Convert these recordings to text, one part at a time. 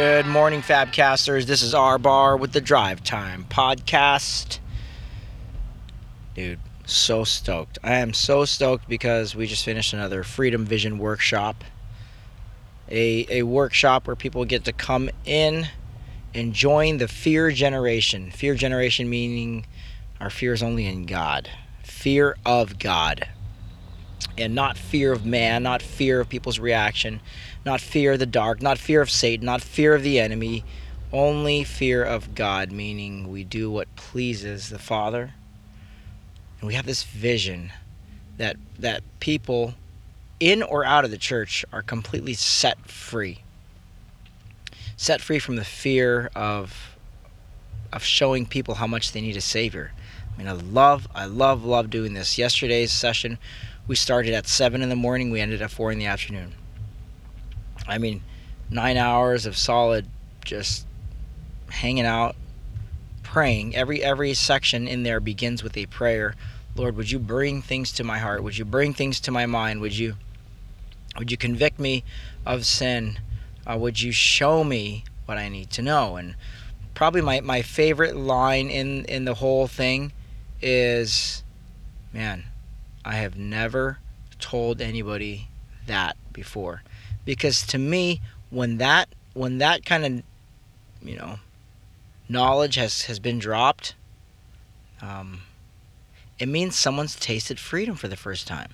Good morning, Fabcasters. This is R Bar with the Drive Time podcast. Dude, so stoked. I am so stoked because we just finished another Freedom Vision workshop. A, a workshop where people get to come in and join the fear generation. Fear generation meaning our fear is only in God. Fear of God. And not fear of man, not fear of people's reaction, not fear of the dark, not fear of Satan, not fear of the enemy, only fear of God, meaning we do what pleases the Father. And we have this vision that that people in or out of the church are completely set free. Set free from the fear of of showing people how much they need a savior. I mean, I love, I love, love doing this. Yesterday's session, we started at seven in the morning. We ended at four in the afternoon. I mean, nine hours of solid, just hanging out, praying. Every every section in there begins with a prayer. Lord, would you bring things to my heart? Would you bring things to my mind? Would you would you convict me of sin? Uh, would you show me what I need to know? And probably my, my favorite line in, in the whole thing is, man, I have never told anybody that before. Because to me when that when that kind of you know knowledge has has been dropped um, it means someone's tasted freedom for the first time.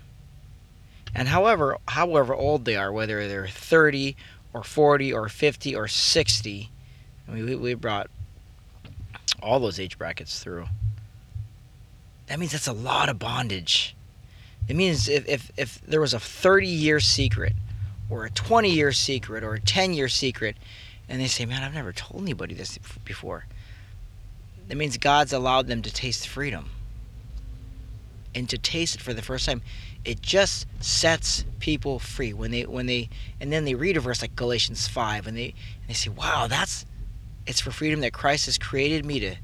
And however however old they are whether they're 30 or 40 or 50 or 60 I mean, we, we brought all those age brackets through. That means that's a lot of bondage it means if, if, if there was a 30 year secret or a 20 year secret or a 10 year secret and they say man i've never told anybody this before. That means god's allowed them to taste freedom. And to taste it for the first time it just sets people free. When they when they and then they read a verse like galatians 5 and they and they say wow that's it's for freedom that christ has created me to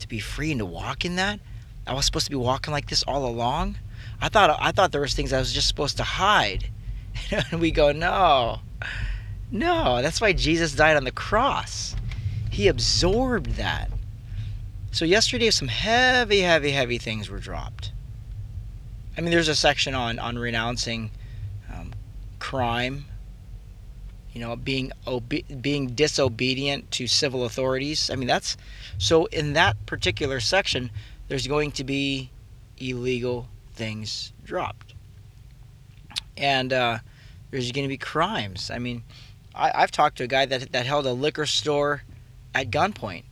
to be free and to walk in that? I was supposed to be walking like this all along i thought i thought there was things i was just supposed to hide and we go, no, no. That's why Jesus died on the cross. He absorbed that. So yesterday, some heavy, heavy, heavy things were dropped. I mean, there's a section on on renouncing um, crime. You know, being obe- being disobedient to civil authorities. I mean, that's so. In that particular section, there's going to be illegal things dropped and uh, there's going to be crimes. I mean, I, have talked to a guy that that held a liquor store at gunpoint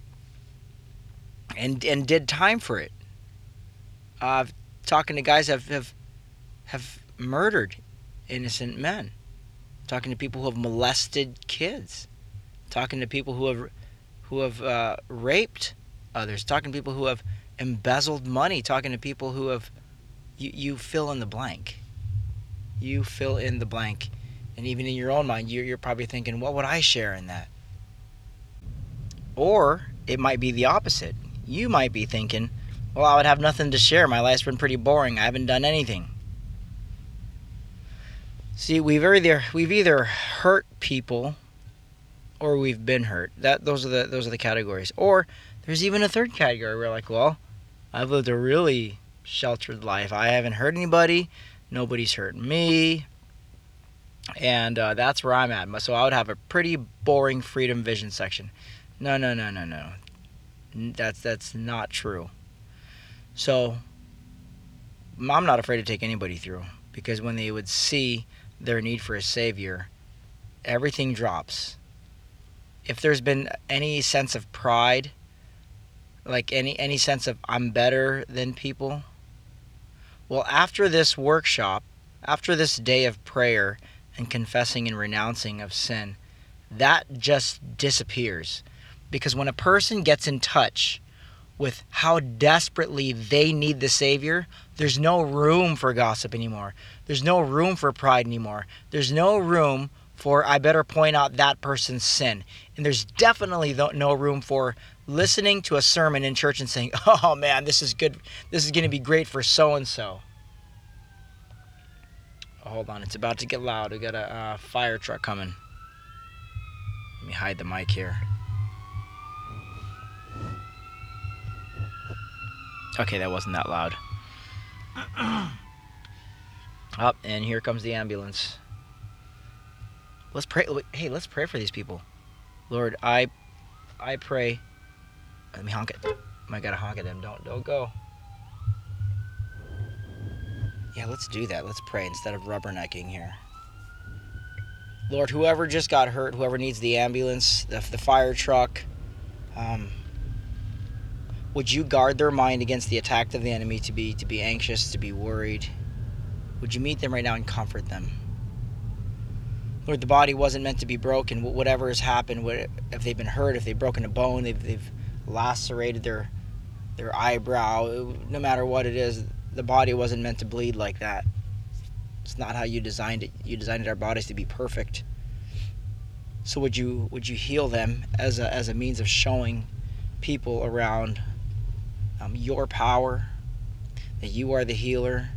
and and did time for it. Uh, talking to guys have have have murdered innocent men. Talking to people who have molested kids. Talking to people who have who have uh, raped others. Talking to people who have embezzled money. Talking to people who have you, you fill in the blank you fill in the blank. And even in your own mind, you're, you're probably thinking, what would I share in that? Or it might be the opposite. You might be thinking, well, I would have nothing to share. My life's been pretty boring. I haven't done anything. See, we've either we've either hurt people or we've been hurt. That those are the those are the categories. Or there's even a third category where like, well, I've lived a really sheltered life. I haven't hurt anybody. Nobody's hurting me. And uh, that's where i'm at. So i would have a pretty boring freedom vision section. No no no no no. That's that's not true. So i'm not afraid to take anybody through because when they would see their need for a savior everything drops. If there's been any sense of pride like any any sense of i'm better than people well, after this workshop, after this day of prayer and confessing and renouncing of sin, that just disappears. Because when a person gets in touch with how desperately they need the Savior, there's no room for gossip anymore. There's no room for pride anymore. There's no room for, I better point out that person's sin. And there's definitely no room for listening to a sermon in church and saying, "Oh man, this is good. This is going to be great for so and so." Hold on, it's about to get loud. We got a uh, fire truck coming. Let me hide the mic here. Okay, that wasn't that loud. Up, and here comes the ambulance. Let's pray. Hey, let's pray for these people. Lord, I, I pray. Let me honk it. I gotta honk at them. Don't, don't go. Yeah, let's do that. Let's pray instead of rubbernecking here. Lord, whoever just got hurt, whoever needs the ambulance, the, the fire truck, um, would you guard their mind against the attack of the enemy to be to be anxious, to be worried? Would you meet them right now and comfort them? Lord, the body wasn't meant to be broken. Whatever has happened, if they've been hurt, if they've broken a bone, they've, they've lacerated their their eyebrow, no matter what it is, the body wasn't meant to bleed like that. It's not how you designed it. You designed our bodies to be perfect. So would you would you heal them as a as a means of showing people around um, your power, that you are the healer,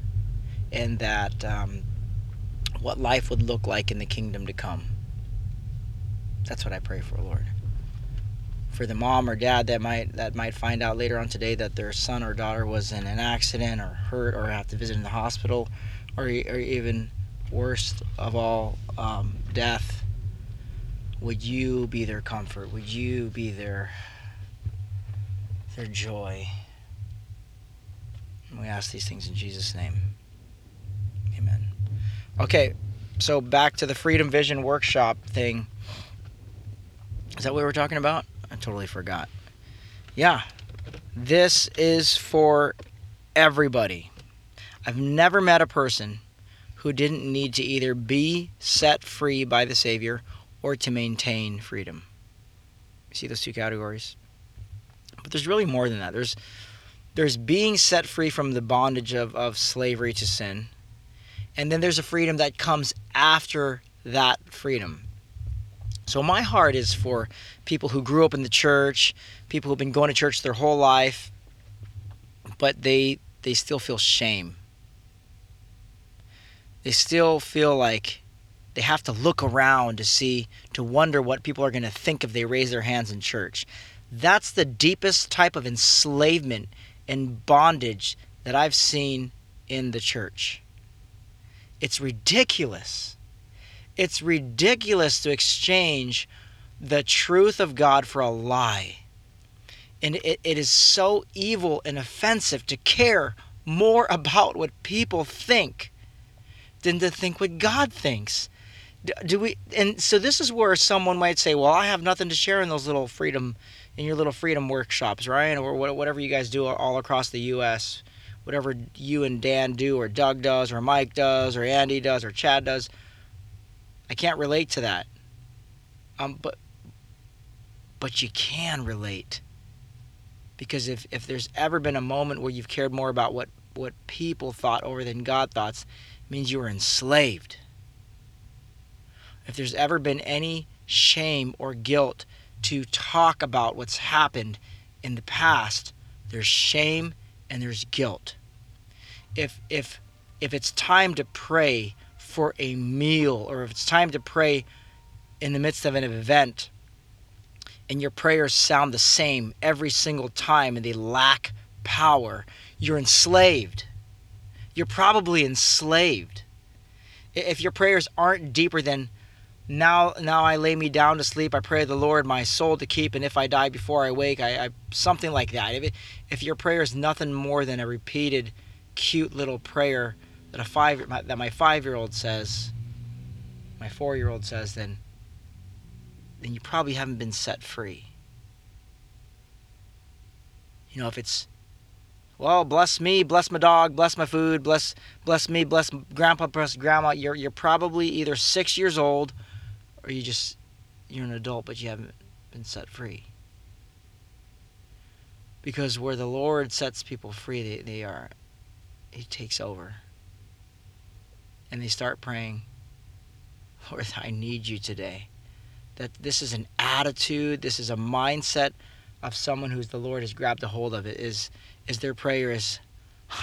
and that um, what life would look like in the kingdom to come. That's what I pray for, Lord. For the mom or dad that might that might find out later on today that their son or daughter was in an accident or hurt or have to visit in the hospital, or, or even worst of all, um, death. Would you be their comfort? Would you be their their joy? We ask these things in Jesus' name. Amen. Okay, so back to the Freedom Vision workshop thing. Is that what we were talking about? I totally forgot. Yeah, this is for everybody. I've never met a person who didn't need to either be set free by the Savior or to maintain freedom. See those two categories? But there's really more than that. There's there's being set free from the bondage of, of slavery to sin. And then there's a freedom that comes after that freedom. So my heart is for people who grew up in the church, people who've been going to church their whole life, but they they still feel shame. They still feel like they have to look around to see to wonder what people are going to think if they raise their hands in church. That's the deepest type of enslavement and bondage that I've seen in the church. It's ridiculous. It's ridiculous to exchange the truth of God for a lie. And it, it is so evil and offensive to care more about what people think than to think what God thinks. Do, we? And so this is where someone might say, "Well, I have nothing to share in those little freedom in your little freedom workshops, right? Or whatever you guys do all across the U.S. Whatever you and Dan do, or Doug does, or Mike does, or Andy does, or Chad does. I can't relate to that. Um, but but you can relate because if if there's ever been a moment where you've cared more about what what people thought over than God thoughts, means you were enslaved. If there's ever been any shame or guilt to talk about what's happened in the past, there's shame and there's guilt. If if if it's time to pray for a meal or if it's time to pray in the midst of an event and your prayers sound the same every single time and they lack power, you're enslaved. You're probably enslaved. If your prayers aren't deeper than now now I lay me down to sleep. I pray the Lord my soul to keep, and if I die before I wake, I, I something like that. If it, if your prayer is nothing more than a repeated, cute little prayer that a five that my five year old says, my four year old says, then then you probably haven't been set free. You know, if it's well, bless me, bless my dog, bless my food, bless bless me, bless grandpa, bless grandma, you're you're probably either six years old or you just you're an adult but you haven't been set free because where the lord sets people free they, they are he takes over and they start praying lord i need you today that this is an attitude this is a mindset of someone who's the lord has grabbed a hold of it is is their prayer is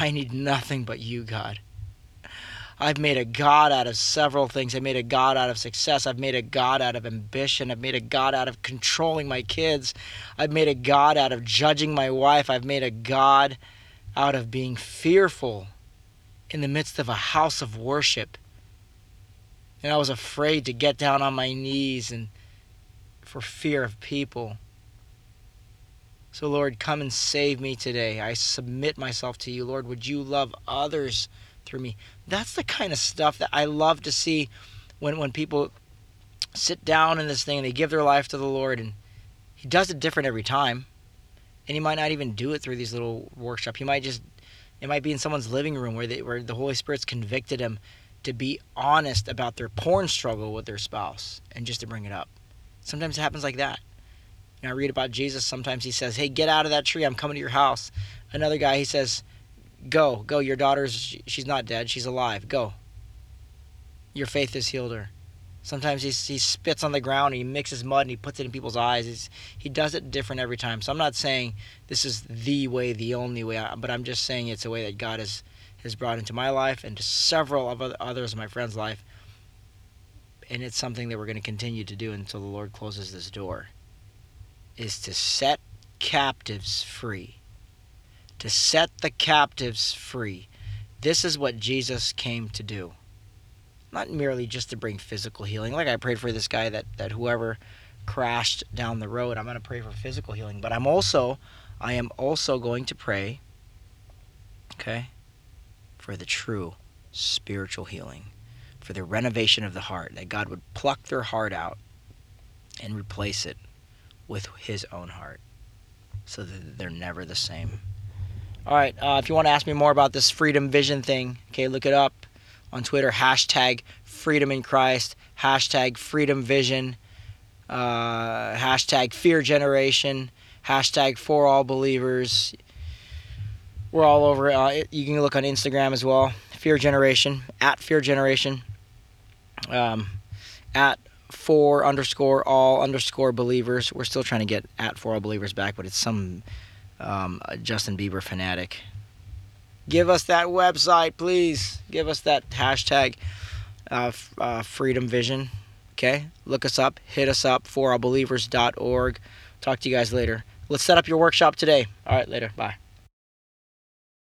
i need nothing but you god I've made a God out of several things. I've made a God out of success. I've made a God out of ambition. I've made a God out of controlling my kids. I've made a God out of judging my wife. I've made a God out of being fearful in the midst of a house of worship. And I was afraid to get down on my knees and for fear of people. So, Lord, come and save me today. I submit myself to you. Lord, would you love others through me? That's the kind of stuff that I love to see when, when people sit down in this thing and they give their life to the Lord. And He does it different every time. And He might not even do it through these little workshops. He might just, it might be in someone's living room where, they, where the Holy Spirit's convicted them to be honest about their porn struggle with their spouse and just to bring it up. Sometimes it happens like that. Know, I read about Jesus. Sometimes he says, "Hey, get out of that tree. I'm coming to your house." Another guy, he says, "Go, go. Your daughter's she's not dead. She's alive. Go. Your faith has healed her." Sometimes he, he spits on the ground and he mixes mud and he puts it in people's eyes. He's, he does it different every time. So I'm not saying this is the way, the only way, but I'm just saying it's a way that God has, has brought into my life and to several of others in my friends' life. And it's something that we're going to continue to do until the Lord closes this door is to set captives free. To set the captives free. This is what Jesus came to do. Not merely just to bring physical healing. Like I prayed for this guy that, that whoever crashed down the road, I'm going to pray for physical healing. But I'm also, I am also going to pray, okay, for the true spiritual healing, for the renovation of the heart, that God would pluck their heart out and replace it with his own heart so that they're never the same. All right, uh, if you want to ask me more about this freedom vision thing, okay, look it up on Twitter. Hashtag freedom in Christ, hashtag freedom vision, uh, hashtag fear generation, hashtag for all believers. We're all over. Uh, you can look on Instagram as well. Fear generation at fear generation. Um, at for underscore all underscore believers. We're still trying to get at for all believers back, but it's some um, Justin Bieber fanatic. Give us that website, please. Give us that hashtag uh, uh, Freedom Vision. Okay, look us up, hit us up for all believers.org. Talk to you guys later. Let's set up your workshop today. All right, later. Bye.